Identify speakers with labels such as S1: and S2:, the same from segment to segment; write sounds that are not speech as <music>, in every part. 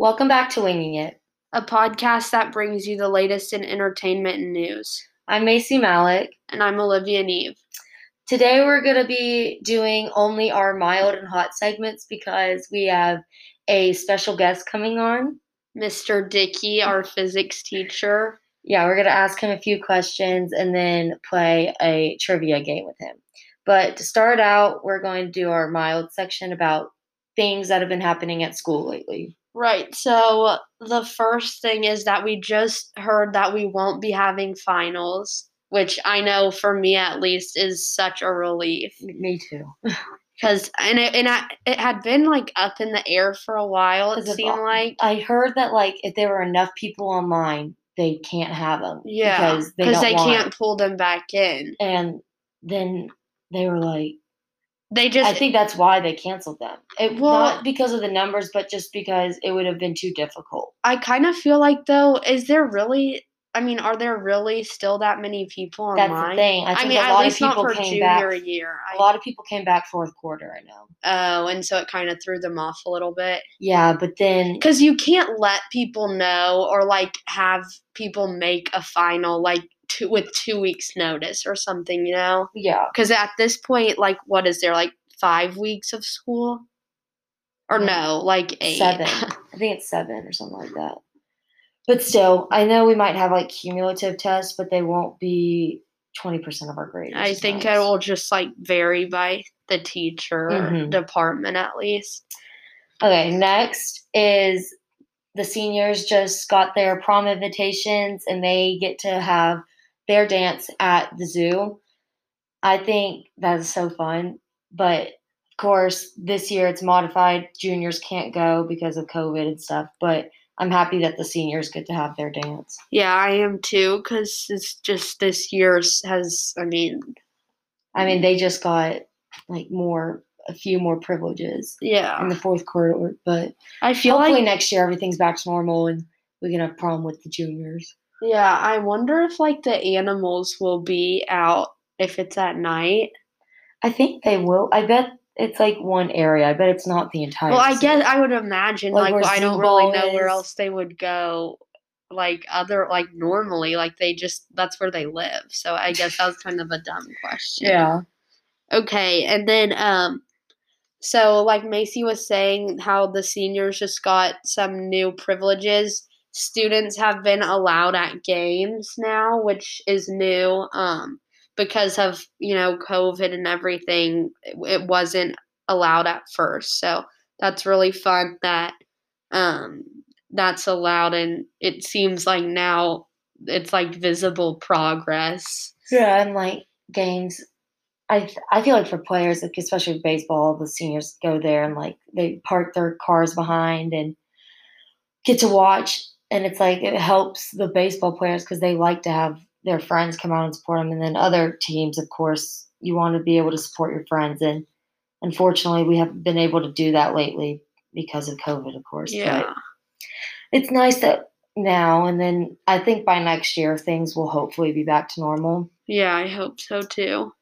S1: Welcome back to Winging It.
S2: a podcast that brings you the latest in entertainment and news.
S1: I'm Macy Malik.
S2: And I'm Olivia Neve.
S1: Today we're going to be doing only our mild and hot segments because we have a special guest coming on.
S2: Mr. Dickey, our physics teacher.
S1: Yeah, we're going to ask him a few questions and then play a trivia game with him. But to start out, we're going to do our mild section about things that have been happening at school lately.
S2: Right. So the first thing is that we just heard that we won't be having finals, which I know for me at least is such a relief
S1: Me too. <laughs>
S2: because and it and I, it had been like up in the air for a while. It seemed
S1: all-
S2: like
S1: I heard that like if there were enough people online, they can't have them.
S2: yeah
S1: because they, don't
S2: they can't pull them back in.
S1: And then they were like,
S2: They just
S1: I think that's why they canceled them. It
S2: Well-
S1: not because of the numbers, but just because it would have been too difficult.
S2: I kind of feel like though, is there really? I mean, are there really still that many people
S1: That's
S2: online?
S1: the thing. I
S2: I,
S1: think
S2: mean,
S1: a
S2: at
S1: lot of
S2: least not
S1: people
S2: for
S1: came
S2: junior
S1: back.
S2: year.
S1: A
S2: I,
S1: lot of people came back fourth quarter. I know.
S2: oh, and so it kind of threw them off a little bit
S1: Yeah, but then
S2: because you can't let people know or like have people make a final like two with two weeks notice or something, you know?
S1: yeah,
S2: Because at this point, like, what is there like five weeks of school? Or no, like eight.
S1: seven. <laughs> I think it's seven or something like that. But still, I know we might have like cumulative tests, but they won't be twenty percent of our grade.
S2: I think
S1: nice.
S2: it will just like vary by the teacher
S1: Mhm.
S2: department at least.
S1: Okay, next is the seniors just got their prom invitations and they get to have their dance at the zoo. I think that is so fun, but of course, this year it's modified. Juniors can't go because of COVID and stuff, but I'm happy that the seniors get to have their dance.
S2: Yeah, I am too, because it's just this year has, I mean,
S1: I mean, they just got like more, a few more privileges
S2: Yeah.
S1: in the fourth quarter, but
S2: I feel
S1: hopefully
S2: like,
S1: next year everything's back to normal and we can have prom with the juniors.
S2: Yeah, I wonder if like the animals will be out if it's at night.
S1: I think they will. I bet it's like one area. I bet it's not the entire.
S2: Well, I
S1: city.
S2: guess I would imagine,
S1: Like
S2: like, I don't really know where else they would go. Like other, like normally, like they just, that's where they live. So I guess that was <laughs> kind of a dumb question.
S1: Yeah.
S2: Okay, and then um so like Macy was saying how the seniors just got some new privileges. Students have been allowed at games now, which is new um because of, you know, COVID and everything. It, wasn't allowed at first. So that's really fun that um that's allowed and it seems like now it's like visible progress.
S1: Yeah, and like games. I th- I feel like for players, like especially baseball, the seniors go there and like they park their cars behind and get to watch, and it's like it helps the baseball players because they like to have their friends come out and support them, and then other teams, of course, you want to be able to support your friends, and unfortunately, we haven't been able to do that lately because of COVID, of course. but-
S2: Yeah.
S1: it's nice that now and then I think by next year things will hopefully be back to normal.
S2: Yeah, I hope so too.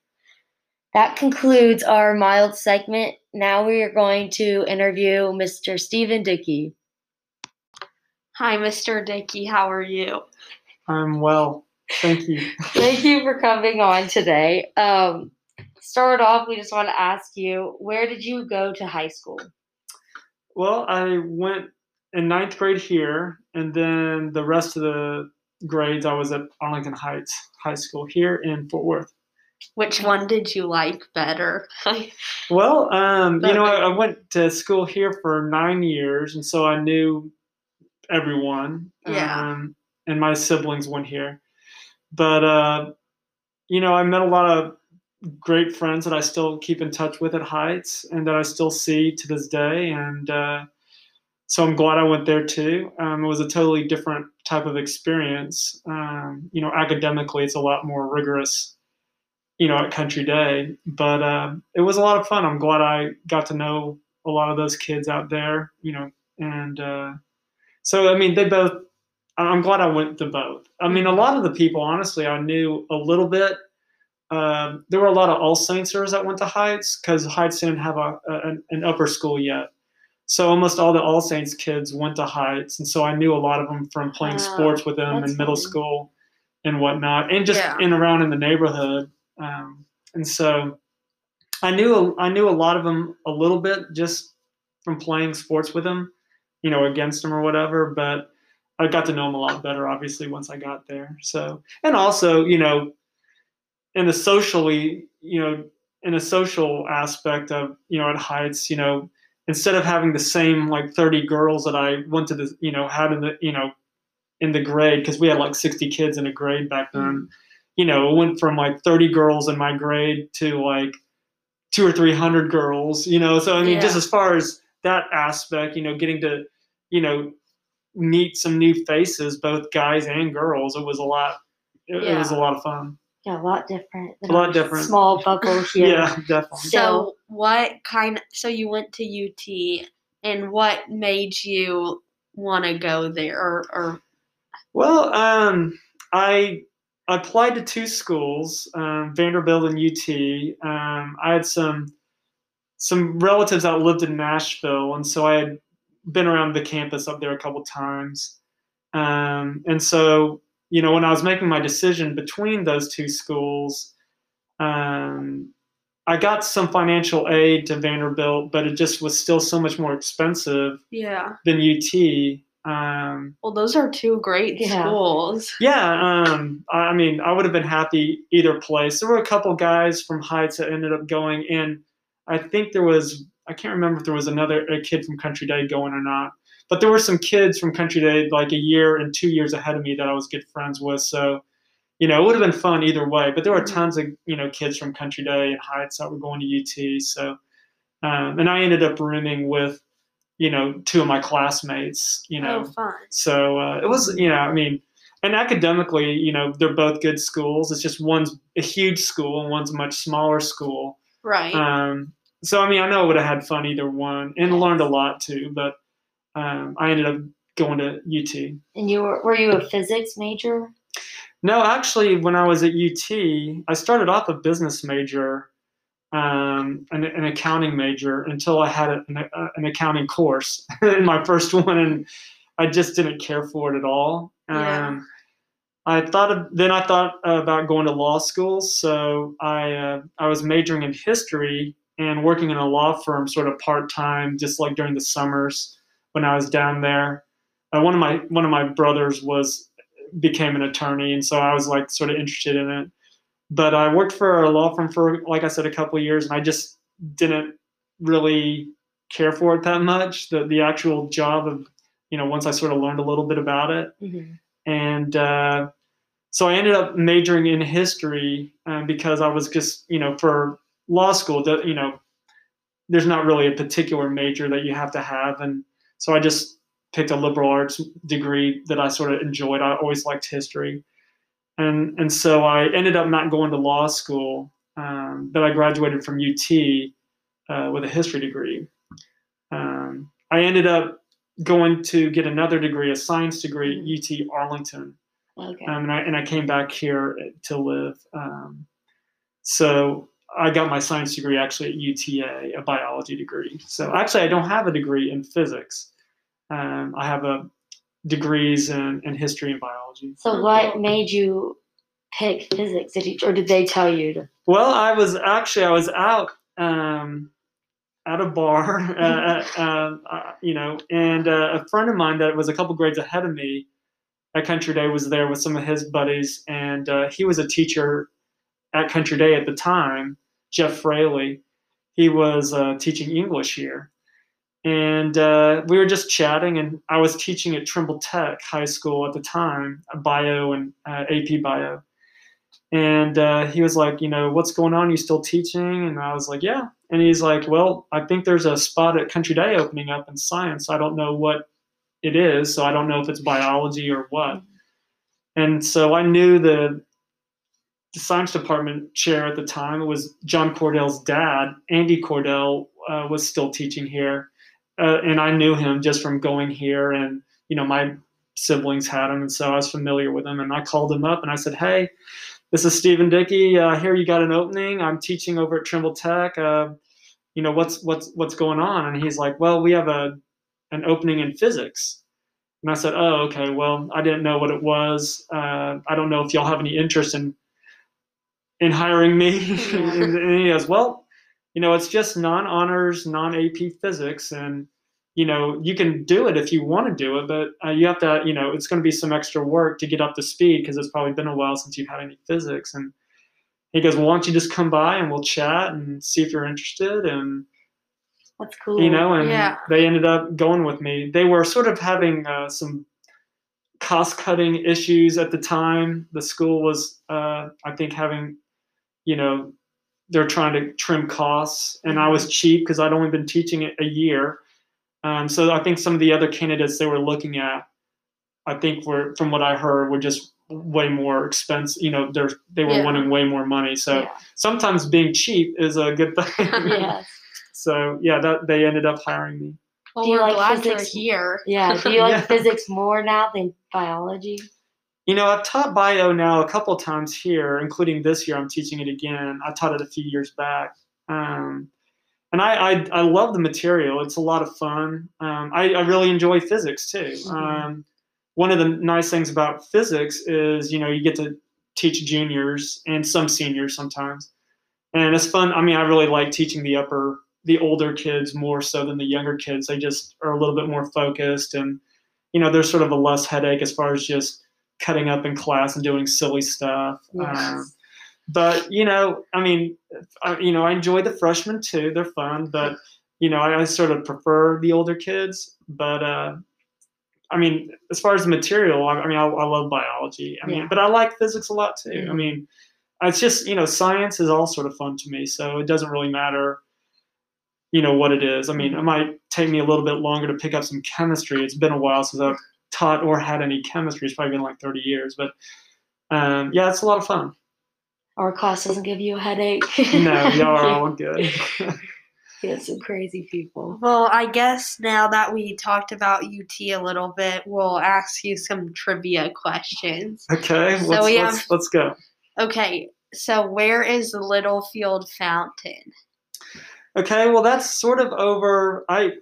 S1: That concludes our mild segment. Now we are going to interview Mr. Stephen Dickey.
S2: Hi, Mr. Dickey. How are you?
S3: I'm well. Thank you.
S1: Thank you for coming on today. Um, start off, we just want to ask you, where did you go to high school?
S3: Well, I went in ninth grade here, and then the rest of the grades I was at Arlington Heights High School here in Fort Worth.
S2: Which one did you like better?
S3: Well, um, you know, I, I went to school here for nine years, and so I knew everyone.
S2: Yeah.
S3: Um, and my siblings went here, but uh, you know, I met a lot of great friends that I still keep in touch with at Heights, and that I still see to this day. And uh, so I'm glad I went there too. Um, it was a totally different type of experience. Um, you know, academically, it's a lot more rigorous you know, at Country Day. But uh, it was a lot of fun. I'm glad I got to know a lot of those kids out there, you know, and uh, so I mean, they both. I'm glad I went to both. I mean, a lot of the people, honestly, I knew a little bit. Um, there were a lot of All Saintsers that went to Heights because Heights didn't have a, a an, upper school yet. so almost all the All Saints kids went to Heights, and so I knew a lot of them from playing
S1: Wow,
S3: sports with them in middle
S1: fun.
S3: school and whatnot, and just
S2: Yeah.
S3: in around in the neighborhood. Um, and so I knew I knew a lot of them a little bit just from playing sports with them, you know, against them or whatever. But I got to know them a lot better, obviously, once I got there. So, and also, you know, in a socially, you know, in a social aspect of, you know, at Heights, you know, instead of having the same like 30 girls that I went to the, you know, had in the, you know, in the grade, because we had like 60 kids in a grade back then, mm-hmm. you know, it went from like 30 girls in my grade to like two or 300 girls, you know. So, I mean, just as far as that aspect, you know, getting to, you know, meet some new faces, both guys and girls, it was a lot, it, it was a lot of fun.
S1: Yeah, a lot different.
S3: A lot different.
S1: Small bubble <laughs> here.
S3: Yeah, definitely.
S2: So
S1: So-
S2: what kind? So you went to UT, and what made you want to go there? Or, or
S3: Well, um, I applied to two schools, um, Vanderbilt and UT. Um, I had some some relatives that lived in Nashville, and so I had been around the campus up there a couple times. Um, and so, you know, when I was making my decision between those two schools, um, I got some financial aid to Vanderbilt, but it just was still so much more expensive
S2: yeah.
S3: than UT. Um,
S2: Well, those are two great
S1: Yeah.
S2: schools.
S3: yeah, um, I I mean, I would have been happy either place. There were a couple guys from Heights that ended up going, and I think there was I can't remember if there was another a kid from Country Day going or not, but there were some kids from Country Day like a year and two years ahead of me that I was good friends with. So, you know, it would have been fun either way. But there were
S2: Mhm.
S3: tons of you know kids from Country Day and Heights that were going to UT. So, um, and I ended up rooming with you know two of my classmates. You know,
S2: Oh,
S3: so uh, it was, you know, I mean, and academically, you know, they're both good schools. It's just one's a huge school and one's a much smaller school.
S2: Right.
S3: Um, so I mean, I know I would have had fun either one and learned a lot too. But um, I ended up going to UT.
S1: And you were were you a physics major?
S3: No, actually, when I was at UT, I started off a business major, um, an, an accounting major, until I had an, a, an accounting course <laughs> in my first one, and I just didn't care for it at all.
S2: Yeah.
S3: Um, I thought of, then I thought about going to law school, so I uh, I was majoring in history and working in a law firm, sort of part time, just like during the summers when I was down there. Uh, one of my one of my brothers was became an attorney, and so I was like sort of interested in it. But I worked for a law firm for, like I said, a couple of years, and I just didn't really care for it that much. The the actual job of, you know, once I sort of learned a little bit about it,
S1: Mm-hmm.
S3: and uh, so I ended up majoring in history um, because I was just, you know, for law school, that you know, there's not really a particular major that you have to have, and so I just picked a liberal arts degree that I sort of enjoyed. I always liked history, and and so I ended up not going to law school, um, but I graduated from UT uh, with a history degree. Um, I ended up going to get another degree, a science degree at UT Arlington,
S1: Okay.
S3: um, and I and I came back here to live. Um, so I got my science degree actually at UTA, a biology degree. So actually, I don't have a degree in physics. Um, I have a degrees in, in history and biology.
S1: so what made you pick physics? Did you, or did they tell you to?
S3: Well, I was actually I was out um, at a bar, <laughs> uh, uh, uh, you know, and uh, a friend of mine that was a couple grades ahead of me at Country Day was there with some of his buddies, and uh, he was a teacher at Country Day at the time. Jeff Fraley, he was uh, teaching English here, and uh, we were just chatting. And I was teaching at Trimble Tech High School at the time, bio and uh, AP bio. And uh, he was like, you know, what's going on? You still teaching? And I was like, yeah. And he's like, well, I think there's a spot at Country Day opening up in science. I don't know what it is, so I don't know if it's biology or what. And so I knew the, the science department chair at the time. Was John Cordell's dad. Andy Cordell uh, was still teaching here, uh, and I knew him just from going here. And you know, my siblings had him, and so I was familiar with him. And I called him up and I said, "Hey, this is Stephen Dickey. Uh, here you got an opening. I'm teaching over at Trimble Tech. Uh, you know, what's what's what's going on? And he's like, well, we have a an opening in physics. And I said, oh, okay. Well, I didn't know what it was. Uh, I don't know if y'all have any interest in in hiring me. <laughs>
S1: Yeah. <laughs>
S3: and he goes, well, you know, it's just non-honors, non-AP physics, and you know, you can do it if you want to do it, but uh, you have to, you know, it's going to be some extra work to get up to speed because it's probably been a while since you've had any physics. And he goes, well, why don't you just come by and we'll chat and see if you're interested? And
S1: That's cool.
S3: you know, and
S2: Yeah.
S3: they ended up going with me. They were sort of having uh, some cost cutting issues at the time. The school was, uh, I think, having, you know, they're trying to trim costs, and I was cheap because I'd only been teaching it a year. Um, so I think some of the other candidates they were looking at, I think were, from what I heard, were just way more expensive. You know, they're they were
S2: Yeah.
S3: wanting way more money. So
S1: Yeah.
S3: sometimes being cheap is a good thing. <laughs>
S1: yes. <laughs>
S3: So yeah, that they ended up hiring me.
S2: Well,
S1: Do you
S2: we're
S1: like
S2: glad
S1: physics?
S2: here.
S1: Yeah. Do you <laughs> like
S3: Yeah.
S1: physics more now than biology?
S3: You know, I've taught bio now a couple times here, including this year. I'm teaching it again. I taught it a few years back, um, and I, I I love the material. It's a lot of fun. Um, I, I really enjoy physics too.
S1: Mhm.
S3: Um, one of the nice things about physics is you know you get to teach juniors and some seniors sometimes, and it's fun. I mean, I really like teaching the upper, the older kids more so than the younger kids. They just are a little bit more focused, and you know, there's sort of a less headache as far as just cutting up in class and doing silly stuff.
S1: Yes.
S3: Um, but you know, I mean, I, you know, I enjoy the freshmen too. They're fun, but you know, I, I sort of prefer the older kids. But uh, I mean, as far as the material, I, I mean, I, I love biology. I mean,
S1: Yeah.
S3: but I like physics a lot too. I
S1: Mhm.
S3: mean, it's just you know, science is all sort of fun to me. So it doesn't really matter. You know what it is. I mean, it might take me a little bit longer to pick up some chemistry. It's been a while since I've taught or had any chemistry. It's probably been like 30 years, but um, yeah, it's a lot of fun.
S1: Our class doesn't give you a headache.
S3: No, y'all are all <laughs> good.
S1: We have some crazy people.
S2: Well, I guess now that we talked about UT a little bit, we'll ask you some trivia questions.
S3: okay,
S2: So
S3: let's,
S2: we
S3: let's,
S2: have-
S3: let's go.
S2: Okay, so where is the Littlefield Fountain?
S3: Okay, well, that's sort of over. I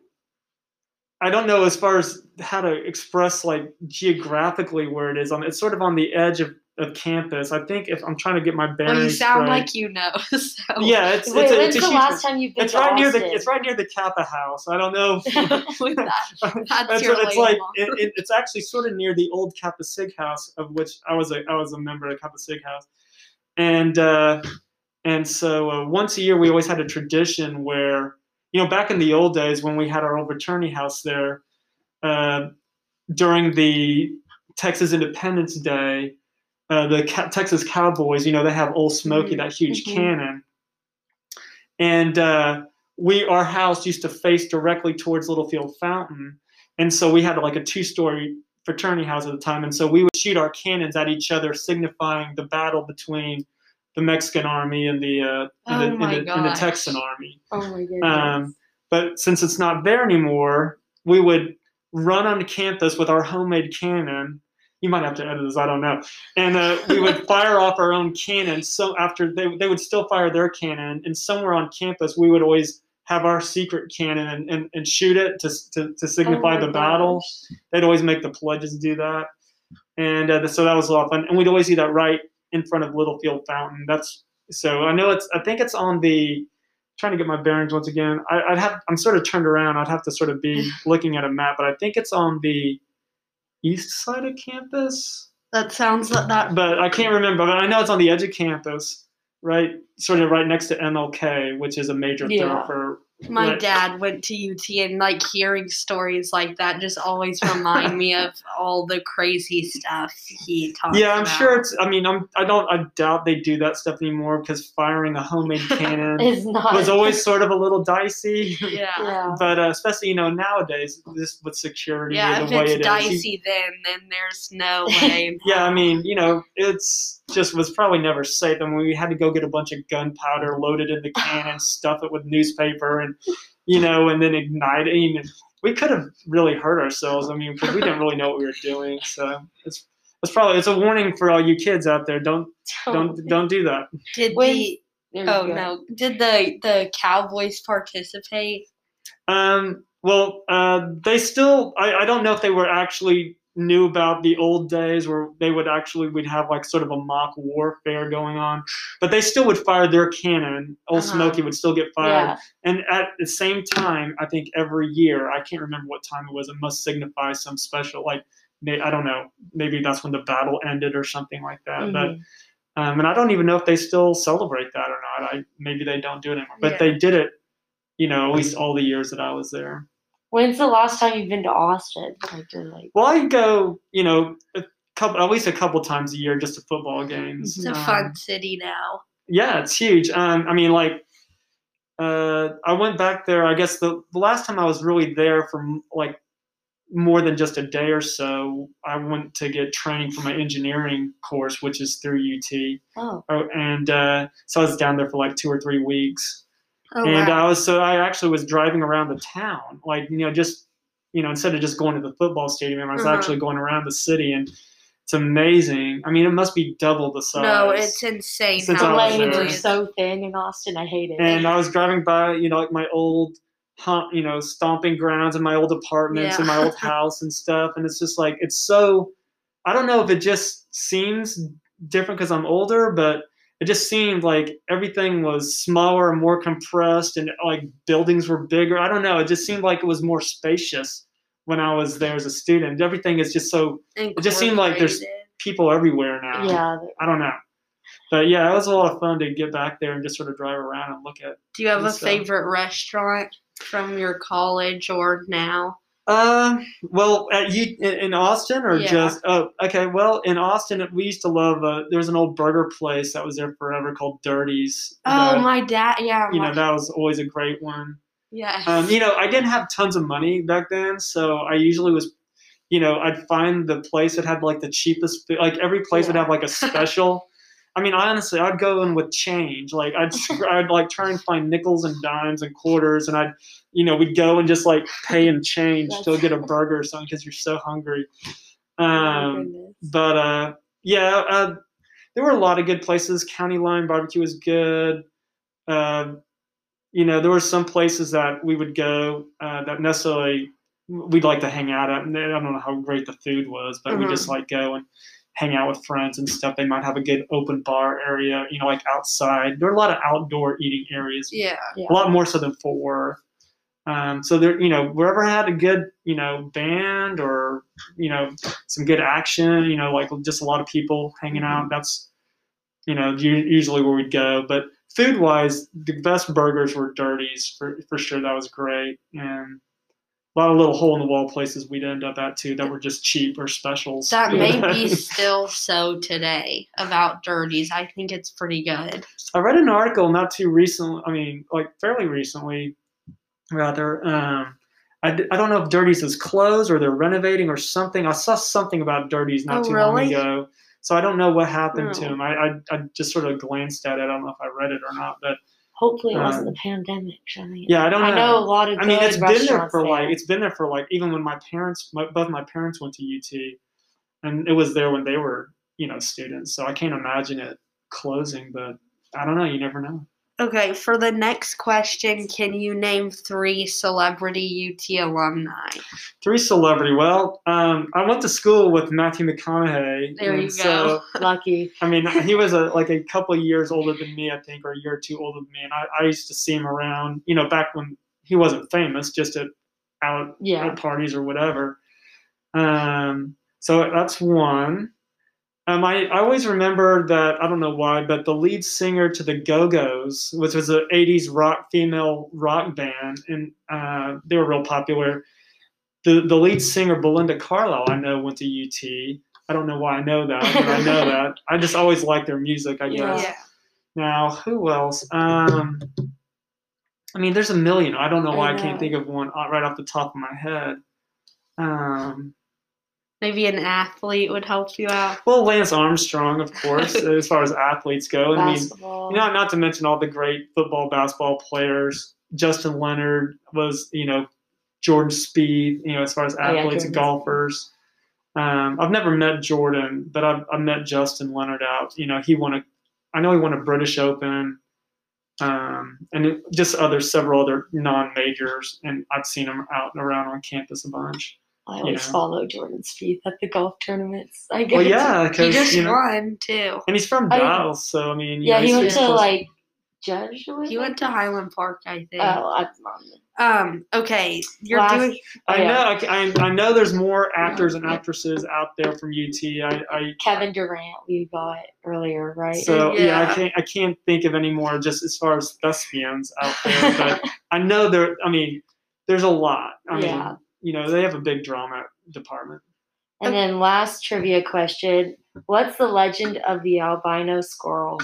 S3: I don't know as far as how to express like geographically where it is. On it's sort of on the edge of, of campus. I think if I'm trying to get my bearings.
S2: Well, you sound
S3: right-
S2: like you know. <laughs> So.
S3: yeah, it's
S1: Wait,
S3: it's, a,
S1: when's
S3: it's a
S1: the
S3: huge-
S1: last time you've been
S3: It's
S1: to
S3: right near the it's right near the Kappa House. I don't know. <laughs>
S2: With that, <laughs> that's
S3: That's
S2: your
S3: it's like. It, it, it's actually sort of near the old Kappa Sig House, of which I was a I was a member of Kappa Sig House, and uh, and so uh, once a year we always had a tradition where you know back in the old days when we had our old fraternity house there, uh, during the Texas Independence Day, uh, the Ca- Texas Cowboys, you know, they have Old Smokey,
S2: Mhm.
S3: that huge
S1: Mhm.
S3: cannon, and uh, we our house used to face directly towards Littlefield Fountain, and so we had like a two-story fraternity house at the time, and so we would shoot our cannons at each other, signifying the battle between the Mexican army and the uh, and, the,
S2: Oh
S3: and, the, and the. Texan army.
S1: Oh my goodness.
S3: Um, but since it's not there anymore, we would run on campus with our homemade cannon. You might have to edit this, I don't know. And uh, we would <laughs> fire off our own cannon. So after they, they would still fire their cannon, and somewhere on campus, we would always have our secret cannon and, and, and shoot it to, to, to signify
S1: Oh
S3: the battle.
S1: gosh.
S3: They'd always make the pledges do that. And uh, so that was a lot of fun. And we'd always do that right in front of Littlefield Fountain. That's so I know it's, I think it's on the, trying to get my bearings once again. I, I'd have, I'm sort of turned around. I'd have to sort of be <laughs> looking at a map, but I think it's on the east side of campus,
S2: That sounds like that.
S3: but I can't remember. But I know it's on the edge of campus, right? Sort of right next to MLK, which is a major
S1: Yeah.
S3: thoroughfare.
S2: My
S3: Right.
S2: dad went to UT, and like hearing stories like that just always remind me of all the crazy stuff he talked about.
S3: Yeah, I'm
S2: about.
S3: sure it's. I mean, I'm. I don't. I doubt they do that stuff anymore because firing a homemade <laughs> cannon
S1: It's not.
S3: was always <laughs> sort of a little dicey.
S2: Yeah. <laughs>
S1: Yeah.
S3: but uh, especially you know nowadays, just with security
S2: Yeah,
S3: and
S2: if
S3: the way
S2: it's
S3: it is, you-
S2: dicey, then then there's no way.
S3: yeah, I mean, you know, it's just was probably never safe. I mean, we had to go get a bunch of gunpowder, load it in the cannon, <sighs> stuff it with newspaper, and you know, and then ignite it. And we could have really hurt ourselves. I mean, because we didn't really know what we were doing. So it's it's probably it's a warning for all you kids out there. Don't don't don't do that.
S2: Did
S1: When-
S2: the Oh
S1: good.
S2: no! Did the the Cowboys participate?
S3: Um, well, uh, they still. I, I don't know if they were actually knew about the old days where they would actually we'd have like sort of a mock warfare going on, but they still would fire their cannon. Old
S2: Uh-huh.
S3: Smokey would still get fired,
S1: Yeah.
S3: and at the same time, I think every year I can't remember what time it was. It must signify some special like. may- I don't know. Maybe that's when the battle ended or something like that. But
S1: Mhm.
S3: um, and I don't even know if they still celebrate that or not. I maybe they don't do it anymore, but
S2: Yeah.
S3: they did it. You know, at least all the years that I was there.
S1: When's the last time you've been to Austin? Like, you're like,
S3: Well, I go, you know, a couple, at least a couple times a year just to football games.
S2: It's a
S3: Um,
S2: fun city now.
S3: Yeah, it's huge. Um, I mean, like, uh, I went back there. I guess the, the last time I was really there for like more than just a day or so, I went to get training for my engineering course, which is through UT.
S1: oh,
S3: Oh, and uh, so I was down there for like two or three weeks.
S2: Oh
S3: and
S2: wow!
S3: I was so I actually was driving around the town, like you know, just you know, instead of just going to the football stadium, I was
S2: Uh-huh.
S3: actually going around the city, and it's amazing. I mean, it must be double the size.
S2: no, it's insane
S3: Since
S1: the
S3: I
S2: how
S3: was
S2: big
S1: lanes are so thin in Austin. I hate it.
S3: and I was driving by, you know, like my old, hump, you know, stomping grounds and my old apartments and my old <laughs> house and stuff, and it's just like it's so. I don't know if it just seems different because I'm older, but it just seemed like everything was smaller and more compressed, and like buildings were bigger. I don't know. It just seemed like it was more spacious when I was there as a student. Everything is just so
S2: It
S3: just seemed like there's- people everywhere now.
S1: yeah,
S3: I don't know. But yeah, it was a lot of fun to get back there and just sort of drive around and look at.
S2: Do you have a
S3: stuff.
S2: favorite restaurant from your college or now?
S3: Uh, well, at you in in Austin or
S2: Yeah.
S3: just oh, okay. Well, in Austin, we used to love. Uh, there was an old burger place that was there forever called Dirty's.
S2: Oh,
S3: that-
S2: my dad. Yeah,
S3: You know, that was always a great one.
S2: Yeah.
S3: Um, you know, I didn't have tons of money back then, so I usually was, you know, I'd find the place that had like the cheapest. Like every place would have like a <laughs> special. I mean, honestly, I'd go in with change. Like I'd, <laughs> I'd like try and find nickels and dimes and quarters, and I'd, you know, we'd go and just like pay in change to get a burger or something because you're so hungry. <laughs>
S2: Oh,
S3: Um,
S2: goodness.
S3: but uh, yeah, uh, there were a lot of good places. County Line Barbecue was good. Uh, you know, there were some places that we would go uh, that necessarily we'd like to hang out at. And I don't know how great the food was, but we
S2: Mhm.
S3: just like go and hang out with friends and stuff. They might have a good open bar area, you know, like outside. There are a lot of outdoor eating areas
S2: yeah.
S1: yeah.
S3: a lot more so than Fort Worth. Um, so there, you know, wherever had a good, you know, band or you know, some good action, you know, like just a lot of people hanging out. That's, you know, usually where we'd go. But food wise, the best burgers were Dirty's for for sure. That was great, and a lot of little hole in the wall places we'd end up at too that were just cheap or specials.
S2: That may be <laughs> still so today about Dirty's. I think it's pretty good.
S3: I read an article not too recently. I mean, like fairly recently, rather. Um, I, I don't know if Dirty's is closed or they're renovating or something. I saw something about Dirty's not
S2: Oh,
S3: too long
S2: really?
S3: ago. So I don't know what happened to
S2: Oh.
S3: him. I, I I just sort of glanced at it. I don't know if I read it or not, but
S1: Hopefully, it wasn't
S3: Um,
S1: the pandemic. I mean,
S3: yeah, I don't know.
S1: I know a lot of.
S3: I mean, it's been there for like it's been there for like even when my parents, my, both my parents went to UT, and it was there when they were you know students. So I can't imagine it closing, but I don't know. You never know.
S2: Okay, for the next question, can you name three celebrity UT alumni?
S3: Three celebrity. Well, um, I went to school with Matthew McConaughey.
S2: There
S3: and
S2: you
S3: so,
S2: go. <laughs>
S1: lucky.
S3: I mean, he was a, like a couple years older than me, I think, or a year or two older than me. And I, I used to see him around, you know, back when he wasn't famous, just at out
S1: Yeah.
S3: at parties or whatever. Um, so that's one. Um, I, I always remember that I don't know why, but the lead singer to the Go Go's, which was an '80s rock female rock band, and uh, they were real popular. The the lead singer Belinda Carlisle, I know, went to UT. I don't know why I know that, but I know that. <laughs> I just always liked their music. I guess.
S2: Yeah.
S3: Now, who else? Um, I mean, there's a million. I don't know why
S1: I
S3: I, can't think of one uh, right off the top of my head. Um,
S2: Maybe an athlete would help you out.
S3: well, Lance Armstrong, of course, <laughs> as far as athletes go. I mean,
S1: Basketball.
S3: you know, not to mention all the great football, basketball players. Justin Leonard was, you know, Jordan Spieth. You know, as far as
S1: Oh, yeah,
S3: athletes and golfers. Um, I've never met Jordan, but I've, I've met Justin Leonard out. You know, he won a, I know he won a British Open. um, and it, just other several other non-majors, and I've seen him out and around on campus a bunch.
S1: I always
S3: Yeah.
S1: follow Jordan Spieth at the golf tournaments. I
S3: Well,
S1: guess.
S3: yeah, <laughs>
S2: He just
S3: you know,
S2: won too.
S3: and he's from Dallas, so I mean,
S1: Yeah,
S3: know,
S1: he went to
S3: close-
S1: like Jesuit.
S2: He went to Highland Park, I think.
S1: Oh, I'm not.
S2: Um. Okay, you're
S1: Last-
S2: doing.
S3: I
S1: yeah.
S3: know, I, I, I know. There's more actors and actresses out there from UT. I, I
S1: Kevin Durant we got earlier, right?
S3: so yeah.
S2: Yeah.
S3: I can't, I can't think of any more just as far as thespians out there. but <laughs> I know there. I mean, there's a lot. I
S1: Yeah.
S3: mean, you know, they have a big drama department.
S1: and then last trivia question: What's the legend of the albino squirrel?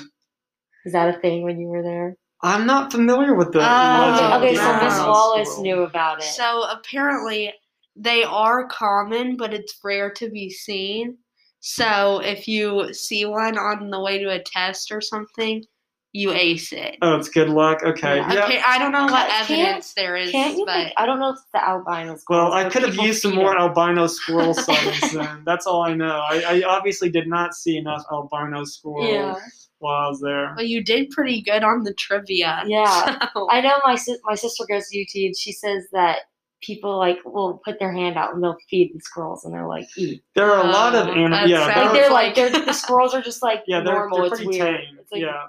S1: Is that a thing when you were there?
S3: I'm not familiar with the.
S2: Oh,
S3: legend
S1: okay, so Miss Wallace
S3: squirrel.
S1: knew about it.
S2: So apparently, they are common, but it's rare to be seen. So if you see one on the way to a test or something, you ace it.
S3: Oh, it's good luck. Okay.
S1: Yeah.
S3: Yeah.
S2: Okay, I don't know what
S1: Can't-
S2: evidence there is,
S1: Can't you?
S2: but
S1: Think, I don't know if it's the albino squirrel.
S3: Well, I could have used some more
S1: it.
S3: albino squirrel <laughs> sightings then. That's all I know. I, I obviously did not see enough albino squirrels
S1: Yeah,
S3: while I was there.
S2: well, you did pretty good on the trivia.
S1: Yeah.
S2: So-
S1: I know my sis- my sister goes to UT and she says that people like will put their hand out and they'll feed the squirrels and they're like eat.
S3: There are a lot of
S2: Oh,
S3: animals. Yeah,
S1: Like they're like
S2: like-
S1: they're, the squirrels are just like <laughs>
S3: yeah, they're,
S1: normal.
S3: they're
S1: it's
S3: pretty
S1: weird.
S3: tame.
S1: It's like,
S3: yeah.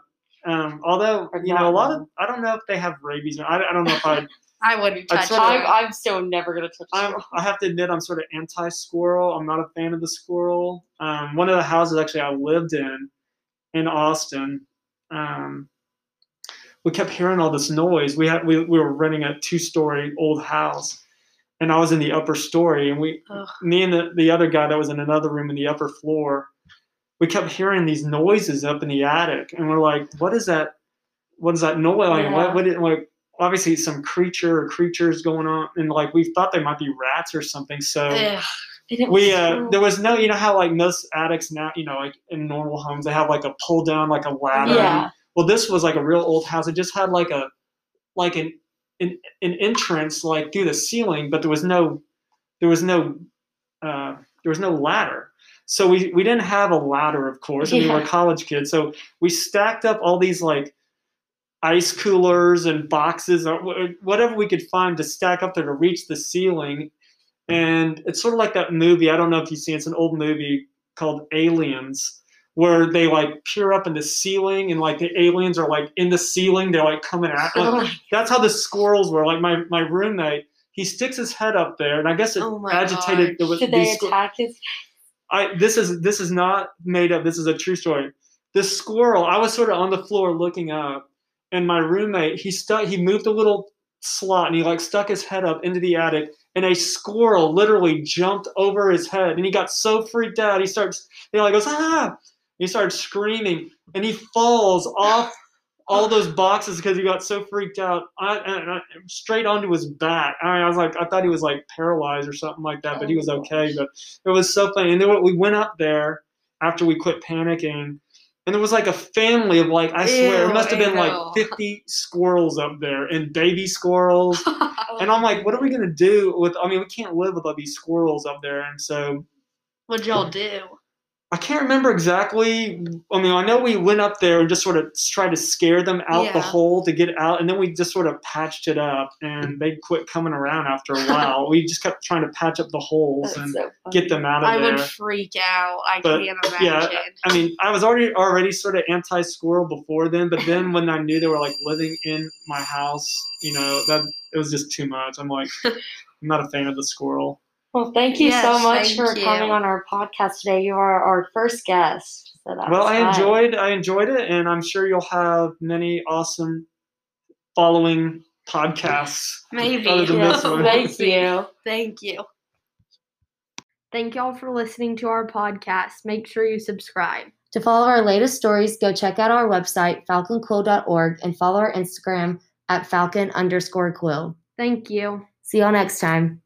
S3: Um, although
S1: Or
S3: you know, a
S1: not
S3: lot of. I don't know if they have rabies. Or, I, I don't know if I. <laughs>
S2: I wouldn't touch
S3: sort of-
S1: I'm, I'm still never gonna touch a
S3: I'm. I have to admit, I'm sort of anti-squirrel. I'm not a fan of the squirrel. Um, one of the houses actually I lived in, in Austin, um, we kept hearing all this noise. We had we, we were renting a two-story old house, and I was in the upper story, and we,
S2: Ugh.
S3: me and the, the other guy that was in another room in the upper floor, we kept hearing these noises up in the attic, and we're like, "What is that? What is that noise? Like,
S1: Yeah.
S3: what? What? It, like, obviously some creature or creatures going on, and like we thought they might be rats or something. So
S2: Ugh.
S3: We uh, there was no, you know how like most attics now, you know, like in normal homes they have like a pull down, like a ladder.
S1: yeah,
S3: Well, this was like a real old house. It just had like a like an an, an entrance like through the ceiling, but there was no there was no uh, there was no ladder. So we we didn't have a ladder, of course, and we were college kids. So we stacked up all these like ice coolers and boxes or whatever we could find to stack up there to reach the ceiling. And it's sort of like that movie. I don't know if you've seen. It's an old movie called Aliens, where they like peer up in the ceiling and like the aliens are like in the ceiling. They're like coming at.
S1: Oh
S3: Like,
S1: my-
S3: that's how the squirrels were. Like my my roommate, he sticks his head up there, and I guess it
S2: Oh
S3: agitated.
S2: gosh.
S3: There was,
S1: Did they
S3: these
S1: attack his?
S3: I this is this is not made up. This is a true story. This squirrel. I was sort of on the floor looking up, and my roommate he stuck. He moved a little slot, and he like stuck his head up into the attic, and a squirrel literally jumped over his head, and he got so freaked out. He starts. He like goes ah. He starts screaming, and he falls off all those boxes because he got so freaked out. I, I, I- straight onto his back. I, mean, I was like, I thought he was like paralyzed or something like that, but he was
S1: Oh,
S3: okay. But it was so funny. And then we went up there after we quit panicking, and there was like a family of like I swear
S2: Ew,
S3: it must have been
S2: ew.
S3: like 50 squirrels up there and baby squirrels. <laughs> and I'm like, what are we gonna do with? I mean, we can't live with all these squirrels up there. And so
S2: What'd y'all do?
S3: I can't remember exactly. I mean, I know we went up there and just sort of tried to scare them out the hole to get out, and then we just sort of patched it up, and they quit coming around after a <laughs> while. we just kept trying to patch up the holes
S1: That's
S3: and
S1: so
S3: get them out of
S2: I
S3: there.
S2: I would freak out. I
S3: But,
S2: can't imagine. yeah.
S3: I mean, I was already already sort of anti squirrel before then, but then when I knew they were like living in my house, you know, that it was just too much. I'm like, <laughs> I'm not a fan of the squirrel.
S1: Well, thank you so much for
S2: you.
S1: coming on our podcast today. You are our first guest. So that
S3: Well, I
S1: fun.
S3: enjoyed I enjoyed it, and I'm sure you'll have many awesome following podcasts.
S2: Maybe.
S3: Other than
S1: Yes,
S3: this <laughs> one.
S1: thank you. <laughs>
S2: Thank you.
S4: Thank y'all for listening to our podcast. Make sure you subscribe.
S1: To follow our latest stories, go check out our website, falconquill.org, and follow our Instagram at falcon underscore quill.
S4: Thank you.
S1: See y'all next time.